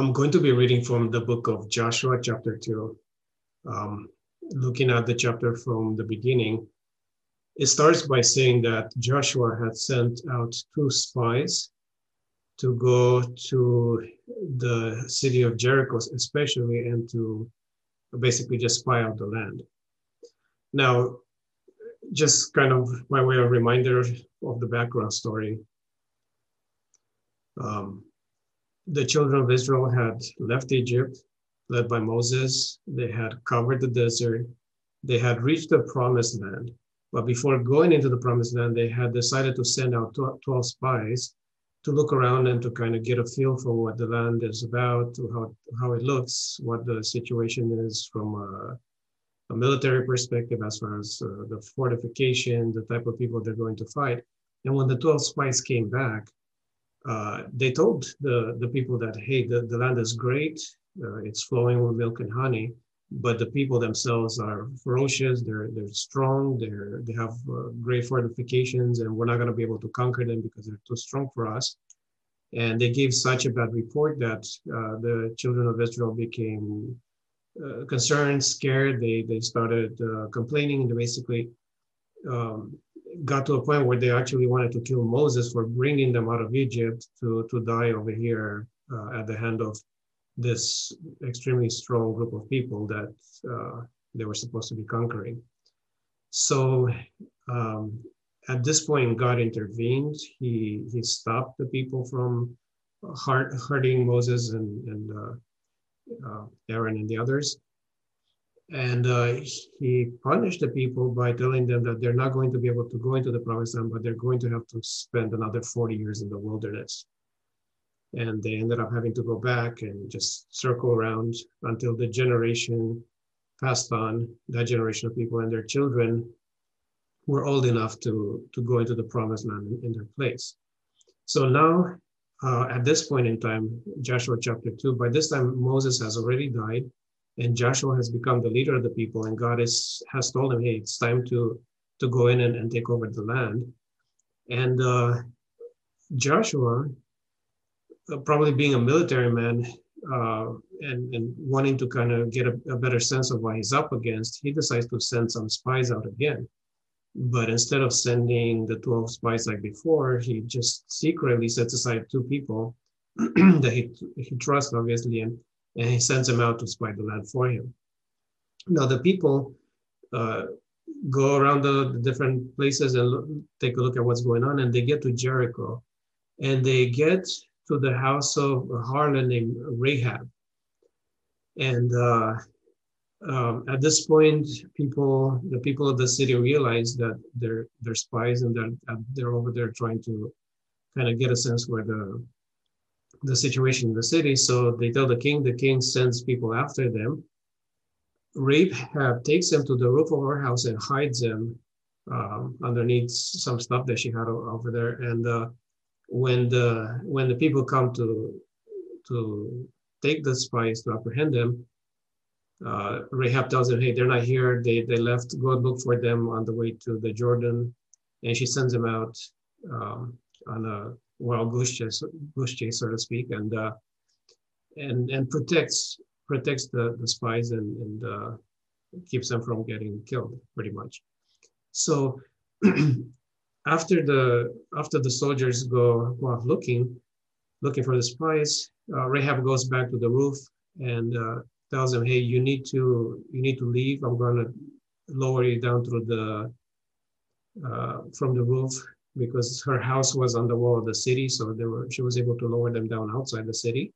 I'm going to be reading from the book of Joshua, chapter 2. Um, looking at the chapter from the beginning, it starts by saying that Joshua had sent out two spies to go to the city of Jericho, especially, and to basically just spy out the land. Now, just kind of my way of reminder of the background story. Um, the children of Israel had left Egypt, led by Moses. They had covered the desert. They had reached the promised land. But before going into the promised land, they had decided to send out 12 spies to look around and to kind of get a feel for what the land is about, how, how it looks, what the situation is from a, a military perspective as far as uh, the fortification, the type of people they're going to fight. And when the 12 spies came back, uh, they told the, the people that, hey, the, the land is great, uh, it's flowing with milk and honey, but the people themselves are ferocious, they're, they're strong, they're, they have uh, great fortifications, and we're not going to be able to conquer them because they're too strong for us. And they gave such a bad report that uh, the children of Israel became uh, concerned, scared. They, they started complaining, and they basically um, got to a point where they actually wanted to kill Moses for bringing them out of Egypt to, to die over here uh, at the hand of this extremely strong group of people that uh, they were supposed to be conquering. So um, at this point, God intervened. He, he stopped the people from hurting Moses and, and uh, uh, Aaron and the others and uh, he punished the people by telling them that they're not going to be able to go into the promised land, but they're going to have to spend another 40 years in the wilderness. And they ended up having to go back and just circle around until the generation passed on, that generation of people and their children were old enough to, to go into the promised land in, in their place. So now, uh, at this point in time, Joshua chapter 2, by this time, Moses has already died and Joshua has become the leader of the people, and God is, has told him, hey, it's time to, to go in and, and take over the land. And uh, Joshua, uh, probably being a military man uh, and, and wanting to kind of get a, a better sense of what he's up against, he decides to send some spies out again. But instead of sending the 12 spies like before, he just secretly sets aside two people that he, he trusts, obviously, and and he sends them out to spy the land for him. Now, the people uh, go around the, the, different places and look, take a look at what's going on, and they get to Jericho, and they get to the house of a harlot named Rahab. And uh, um, at this point, people, the people of the city realize that they're they're spies and they're they're over there trying to kind of get a sense where the the situation in the city. So they tell the king, the king sends people after them. Rahab takes them to the roof of her house and hides them um, underneath some stuff that she had over there. And uh, when the when the people come to to take the spies to apprehend them, uh, Rahab tells them, "Hey, they're not here. They they left. Go look for them on the way to the Jordan," and she sends them out um, on a wild goose chase, goose chase, so to speak, and uh, and and protects protects the, the spies and, and uh, keeps them from getting killed, pretty much. So after the after the soldiers go, go off looking looking for the spies, uh, Rahab goes back to the roof and uh, tells them, "Hey, you need to you need to leave. I'm going to lower you down through the uh, from the roof because her house was on the wall of the city, so they were, she was able to lower them down outside the city.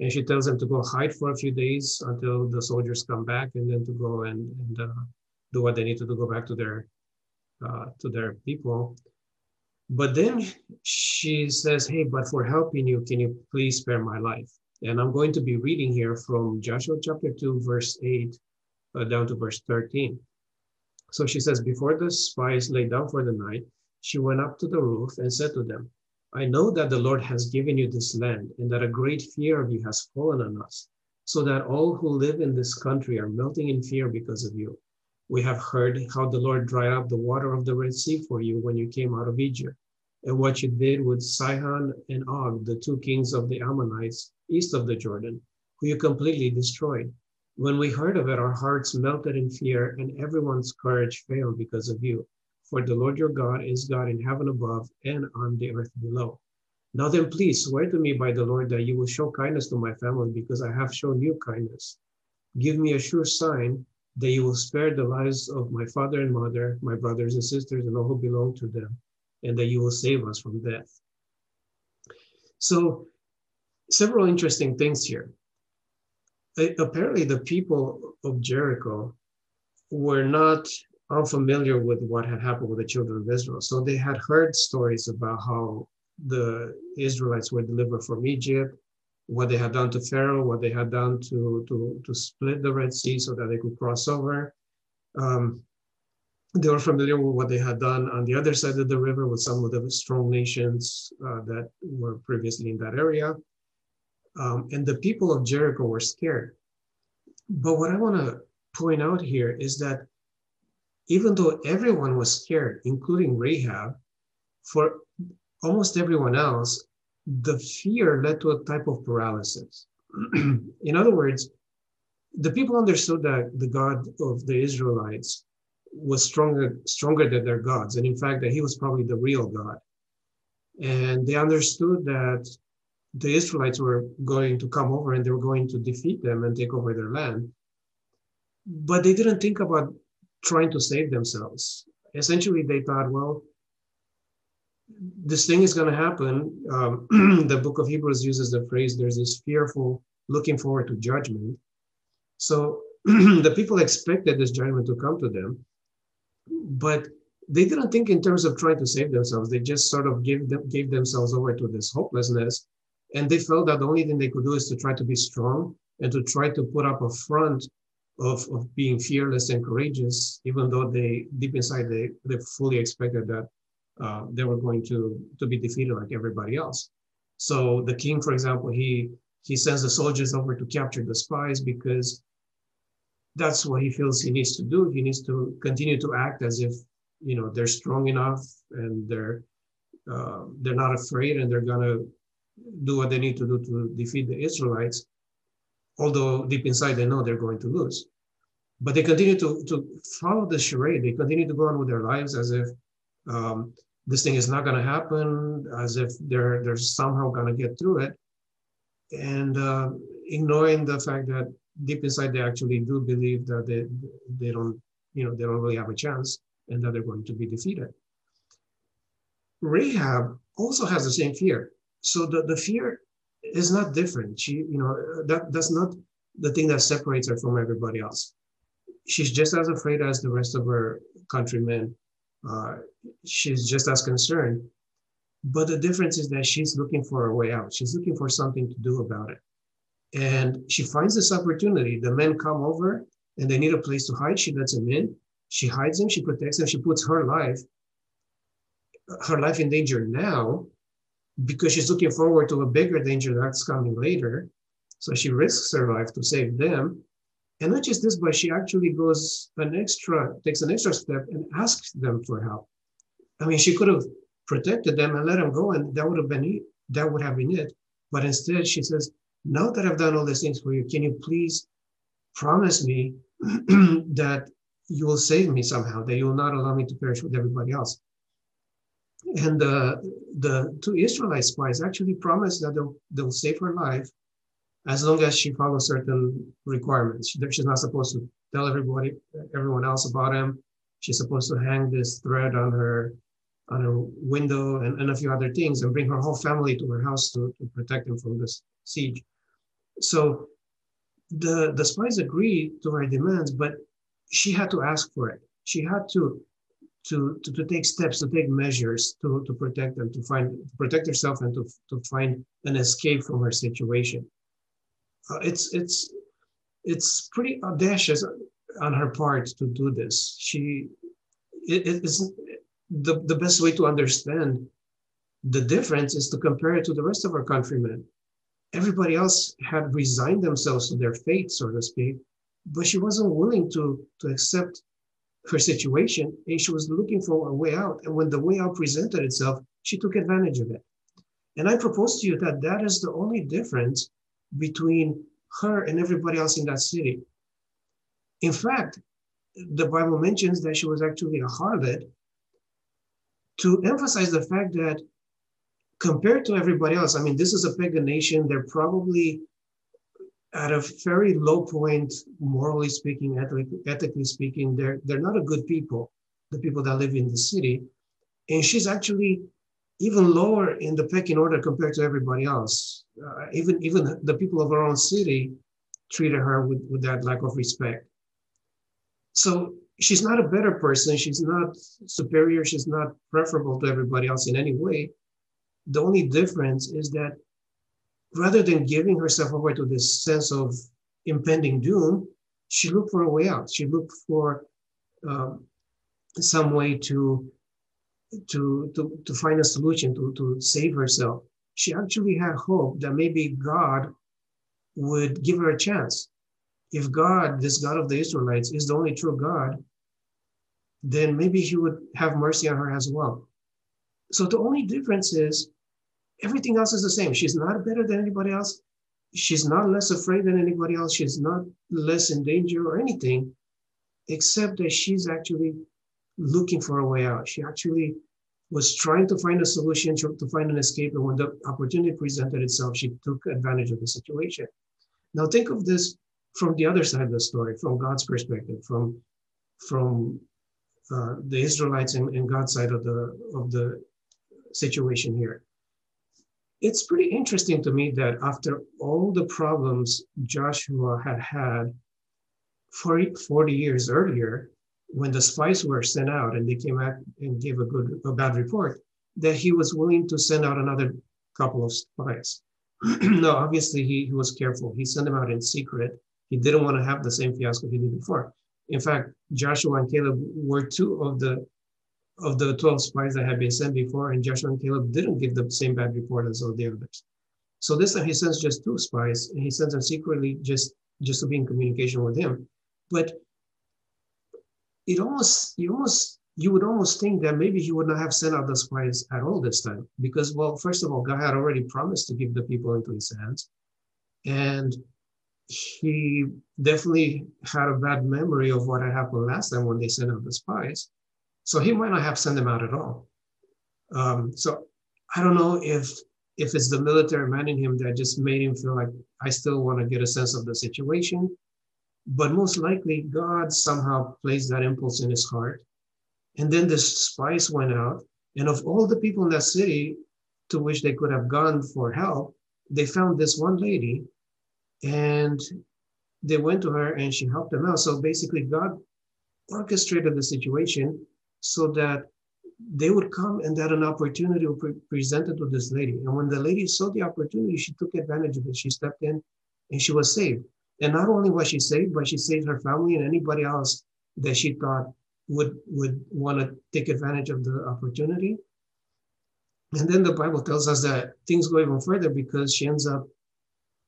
And she tells them to go hide for a few days until the soldiers come back, and then to go and, and uh, do what they need to do, go back to their uh, to their people. But then she says, "Hey, but for helping you, can you please spare my life?" And I'm going to be reading here from Joshua chapter two, verse eight, uh, down to verse thirteen. So she says, "Before the spies lay down for the night." She went up to the roof and said to them, I know that the Lord has given you this land, and that a great fear of you has fallen on us, so that all who live in this country are melting in fear because of you. We have heard how the Lord dried up the water of the Red Sea for you when you came out of Egypt, and what you did with Sihon and Og, the two kings of the Ammonites, east of the Jordan, who you completely destroyed. When we heard of it, our hearts melted in fear, and everyone's courage failed because of you. For the Lord your God is God in heaven above and on the earth below. Now then, please swear to me by the Lord that you will show kindness to my family because I have shown you kindness. Give me a sure sign that you will spare the lives of my father and mother, my brothers and sisters, and all who belong to them, and that you will save us from death. So, several interesting things here. Apparently, the people of Jericho were not unfamiliar with what had happened with the children of Israel. So, they had heard stories about how the Israelites were delivered from Egypt, what they had done to Pharaoh, what they had done to, to, to split the Red Sea so that they could cross over. Um, they were familiar with what they had done on the other side of the river with some of the strong nations uh, that were previously in that area. Um, and the people of Jericho were scared. But what I want to point out here is that even though everyone was scared, including Rahab, for almost everyone else, the fear led to a type of paralysis. in other words, the people understood that the God of the Israelites was stronger, stronger than their gods, and in fact, that he was probably the real God. And they understood that the Israelites were going to come over and they were going to defeat them and take over their land. But they didn't think about trying to save themselves. Essentially, they thought, well, this thing is going to happen. Um, the book of Hebrews uses the phrase, there's this fearful looking forward to judgment. So the people expected this judgment to come to them, but they didn't think in terms of trying to save themselves. They just sort of gave, them, gave themselves over to this hopelessness. And they felt that the only thing they could do is to try to be strong and to try to put up a front of, of being fearless and courageous, even though they deep inside they, they fully expected that uh, they were going to, to be defeated like everybody else. So the king, for example, he, he sends the soldiers over to capture the spies because that's what he feels he needs to do. He needs to continue to act as if, you know, they're strong enough and they're, uh, they're not afraid and they're gonna do what they need to do to defeat the Israelites. Although deep inside they know they're going to lose. But they continue to, to follow the charade. They continue to go on with their lives as if um, this thing is not going to happen as if they're they're somehow going to get through it and uh, ignoring the fact that deep inside they actually do believe that they they don't you know they don't really have a chance and that they're going to be defeated rahab also has the same fear so the, the fear is not different she you know that that's not the thing that separates her from everybody else she's just as afraid as the rest of her countrymen uh, she's just as concerned. But the difference is that she's looking for a way out. She's looking for something to do about it. And she finds this opportunity. The men come over and they need a place to hide. She lets them in. She hides them. She protects them. She puts her life, her life in danger now because she's looking forward to a bigger danger that's coming later. So she risks her life to save them. And not just this, but she actually goes an extra, takes an extra step and asks them for help. I mean, she could have protected them and let them go, and that would have been it. That would have been it. But instead, she says, "Now that I've done all these things for you, can you please promise me that you will save me somehow? That you will not allow me to perish with everybody else?" And uh, the two Israelite spies actually promised that they'll, they'll save her life as long as she follows certain requirements. She's not supposed to tell everybody, everyone else about him. She's supposed to hang this thread on her on her window and, and a few other things and bring her whole family to her house to, to protect them from this siege. So the, the spies agreed to her demands, but she had to ask for it. She had to to, to, to take steps, to take measures to, to protect them, to find to protect herself and to, to find an escape from her situation uh, it's it's it's pretty audacious on her part to do this. She it, it is the, the best way to understand the difference is to compare it to the rest of our countrymen. Everybody else had resigned themselves to their fate, so to speak, but she wasn't willing to, to accept her situation and she was looking for a way out. And when the way out presented itself, she took advantage of it. And I propose to you that that is the only difference between her and everybody else in that city. In fact, the Bible mentions that she was actually a harlot to emphasize the fact that compared to everybody else, I mean, this is a pagan nation. They're probably at a very low point, morally speaking, ethically speaking. They're they're not a good people, the people that live in the city, and she's actually even lower in the pecking order compared to everybody else. Uh, even even the people of her own city treated her with, with that lack of respect. So she's not a better person. She's not superior. She's not preferable to everybody else in any way. The only difference is that rather than giving herself over to this sense of impending doom, she looked for a way out. She looked for um, some way to, to, to, to find a solution, to, to save herself. She actually had hope that maybe God would give her a chance. If God, this God of the Israelites, is the only true God, then maybe he would have mercy on her as well. So the only difference is everything else is the same. She's not better than anybody else. She's not less afraid than anybody else. She's not less in danger or anything, except that she's actually looking for a way out. She actually was trying to find a solution, to find an escape. And when the opportunity presented itself, she took advantage of the situation. Now think of this from the other side of the story, from God's perspective, from from uh, the Israelites and, and God's side of the of the situation here. It's pretty interesting to me that after all the problems Joshua had had 40, 40 years earlier, when the spies were sent out and they came back and gave a good a bad report, that he was willing to send out another couple of spies. no, obviously he, he was careful. He sent them out in secret. He didn't want to have the same fiasco he did before. In fact, Joshua and Caleb were two of the of the 12 spies that had been sent before, and Joshua and Caleb didn't give the same bad report as all the others. So this time he sends just two spies, and he sends them secretly just just to be in communication with him. But it almost you almost you would almost think that maybe he would not have sent out the spies at all this time, because well, first of all, God had already promised to give the people into his hands, and he definitely had a bad memory of what had happened last time when they sent out the spies. So he might not have sent them out at all. Um, so I don't know if if it's the military man in him that just made him feel like I still want to get a sense of the situation. But most likely God somehow placed that impulse in his heart. And then the spies went out. And of all the people in that city to which they could have gone for help, they found this one lady and they went to her and she helped them out. So basically, God orchestrated the situation so that they would come and that an opportunity would be presented to this lady. And when the lady saw the opportunity, she took advantage of it. She stepped in and she was saved. And not only was she saved, but she saved her family and anybody else that she thought would would want to take advantage of the opportunity. And then the Bible tells us that things go even further because she ends up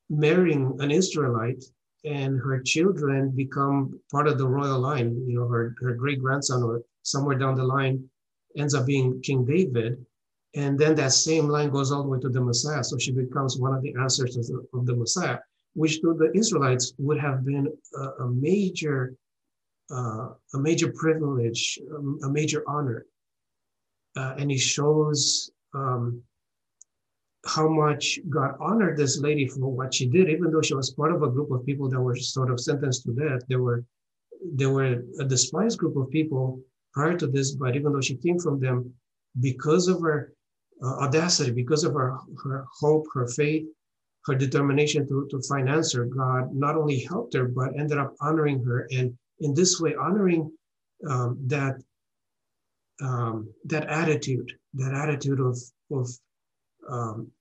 marrying an Israelite and her children become part of the royal line. You know, her, her great grandson or somewhere down the line ends up being King David. And then that same line goes all the way to the Messiah. So she becomes one of the ancestors of, the Messiah, which to the Israelites would have been a, a major, uh, a major privilege, um, a major honor. Uh, and he shows um, how much God honored this lady for what she did, even though she was part of a group of people that were sort of sentenced to death. There were there were a despised group of people prior to this, but even though she came from them, because of her uh, audacity, because of her, her hope, her faith, her determination to, to find answer, God not only helped her, but ended up honoring her. And in this way, honoring um, that um, that attitude, that attitude of, of um,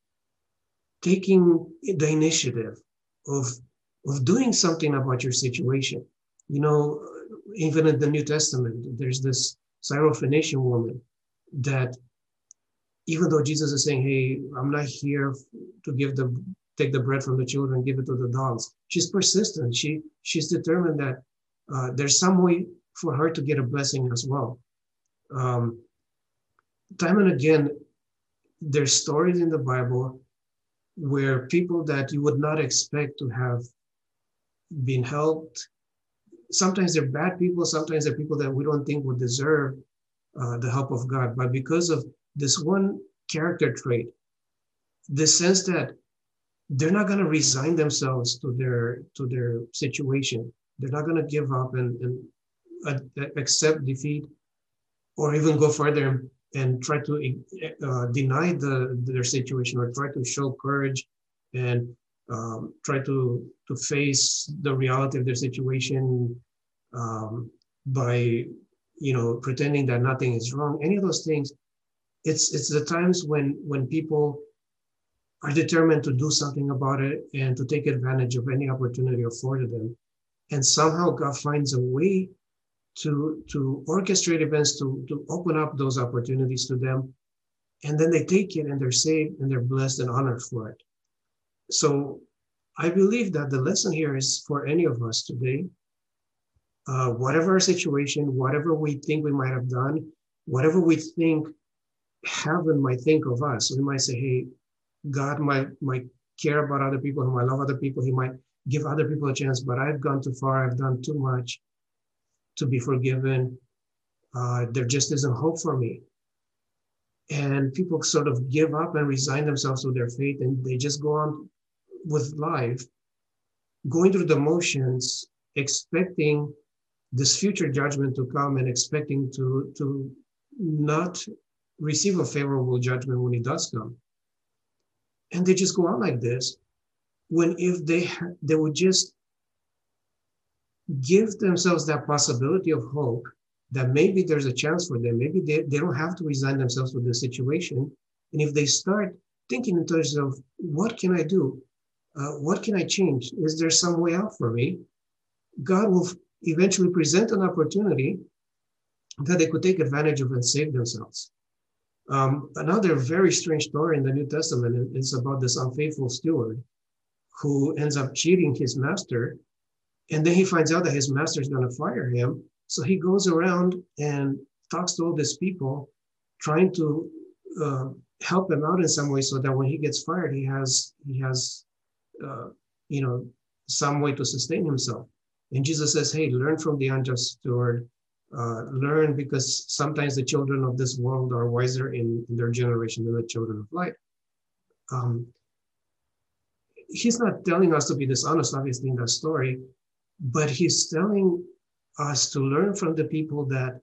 taking the initiative of of doing something about your situation. You know, even in the New Testament, there's this Syrophoenician woman that even though Jesus is saying, "Hey, I'm not here to give the take the bread from the children, give it to the dogs," she's persistent. She she's determined that uh, there's some way for her to get a blessing as well. Um, time and again, there's stories in the Bible where people that you would not expect to have been helped, sometimes they're bad people, sometimes they're people that we don't think would deserve uh, the help of God. But because of this one character trait, the sense that they're not going to resign themselves to their to their situation. They're not going to give up and, and uh, accept defeat, or even go further and try to uh, deny the their situation or try to show courage and um, try to to face the reality of their situation um, by you know pretending that nothing is wrong. Any of those things, it's it's the times when when people are determined to do something about it and to take advantage of any opportunity afforded them. And somehow God finds a way to, to orchestrate events to, to open up those opportunities to them. And then they take it and they're saved and they're blessed and honored for it. So I believe that the lesson here is for any of us today. Uh, whatever our situation, whatever we think we might have done, whatever we think heaven might think of us, we might say, hey, God might might care about other people, he might love other people, he might give other people a chance, but I've gone too far, I've done too much to be forgiven. Uh, there just isn't hope for me. And people sort of give up and resign themselves to their fate and they just go on with life, going through the motions, expecting this future judgment to come and expecting to, to not receive a favorable judgment when it does come and they just go on like this when if they they would just give themselves that possibility of hope that maybe there's a chance for them. Maybe they, they don't have to resign themselves to the situation. And if they start thinking in terms of what can i do? Uh, what can i change? Is there some way out for me? God will eventually present an opportunity that they could take advantage of and save themselves. Um, another very strange story in the New Testament is about this unfaithful steward who ends up cheating his master. And then he finds out that his master is going to fire him. So he goes around and talks to all these people, trying to uh, help him out in some way so that when he gets fired, he has, he has, uh, you know, some way to sustain himself. And Jesus says, hey, learn from the unjust steward uh, learn because sometimes the children of this world are wiser in, in their generation than the children of light. Um, he's not telling us to be dishonest, obviously, in that story, but he's telling us to learn from the people that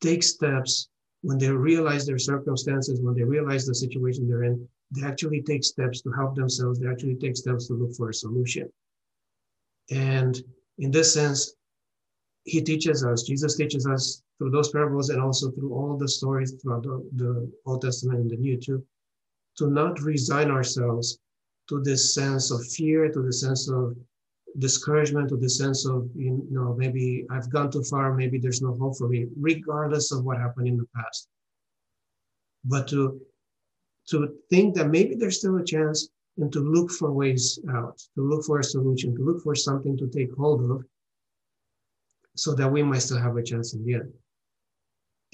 take steps when they realize their circumstances, when they realize the situation they're in, they actually take steps to help themselves, they actually take steps to look for a solution. And in this sense, he teaches us, Jesus teaches us through those parables and also through all the stories throughout the, the Old Testament and the New too, to not resign ourselves to this sense of fear, to the sense of discouragement, or the sense of, you know, maybe I've gone too far, maybe there's no hope for me, regardless of what happened in the past. But to, to think that maybe there's still a chance and to look for ways out, to look for a solution, to look for something to take hold of so that we might still have a chance in the end.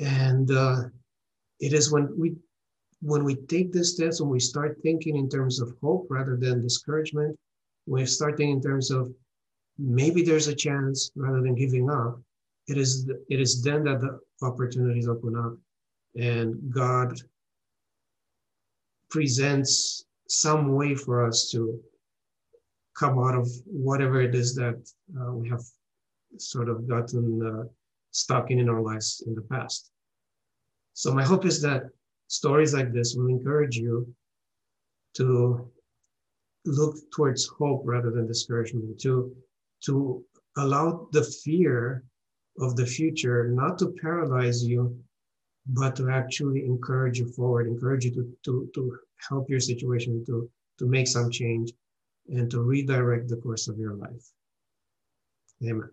And uh, it is when we when we take this steps, when we start thinking in terms of hope rather than discouragement, when we start thinking in terms of maybe there's a chance rather than giving up, it is it is then that the opportunities open up, and God presents some way for us to come out of whatever it is that uh, we have sort of gotten uh, stuck in in our lives in the past. So my hope is that stories like this will encourage you to look towards hope rather than discouragement, to, to allow the fear of the future not to paralyze you, but to actually encourage you forward, encourage you to, to, to help your situation to, to make some change and to redirect the course of your life. Amen.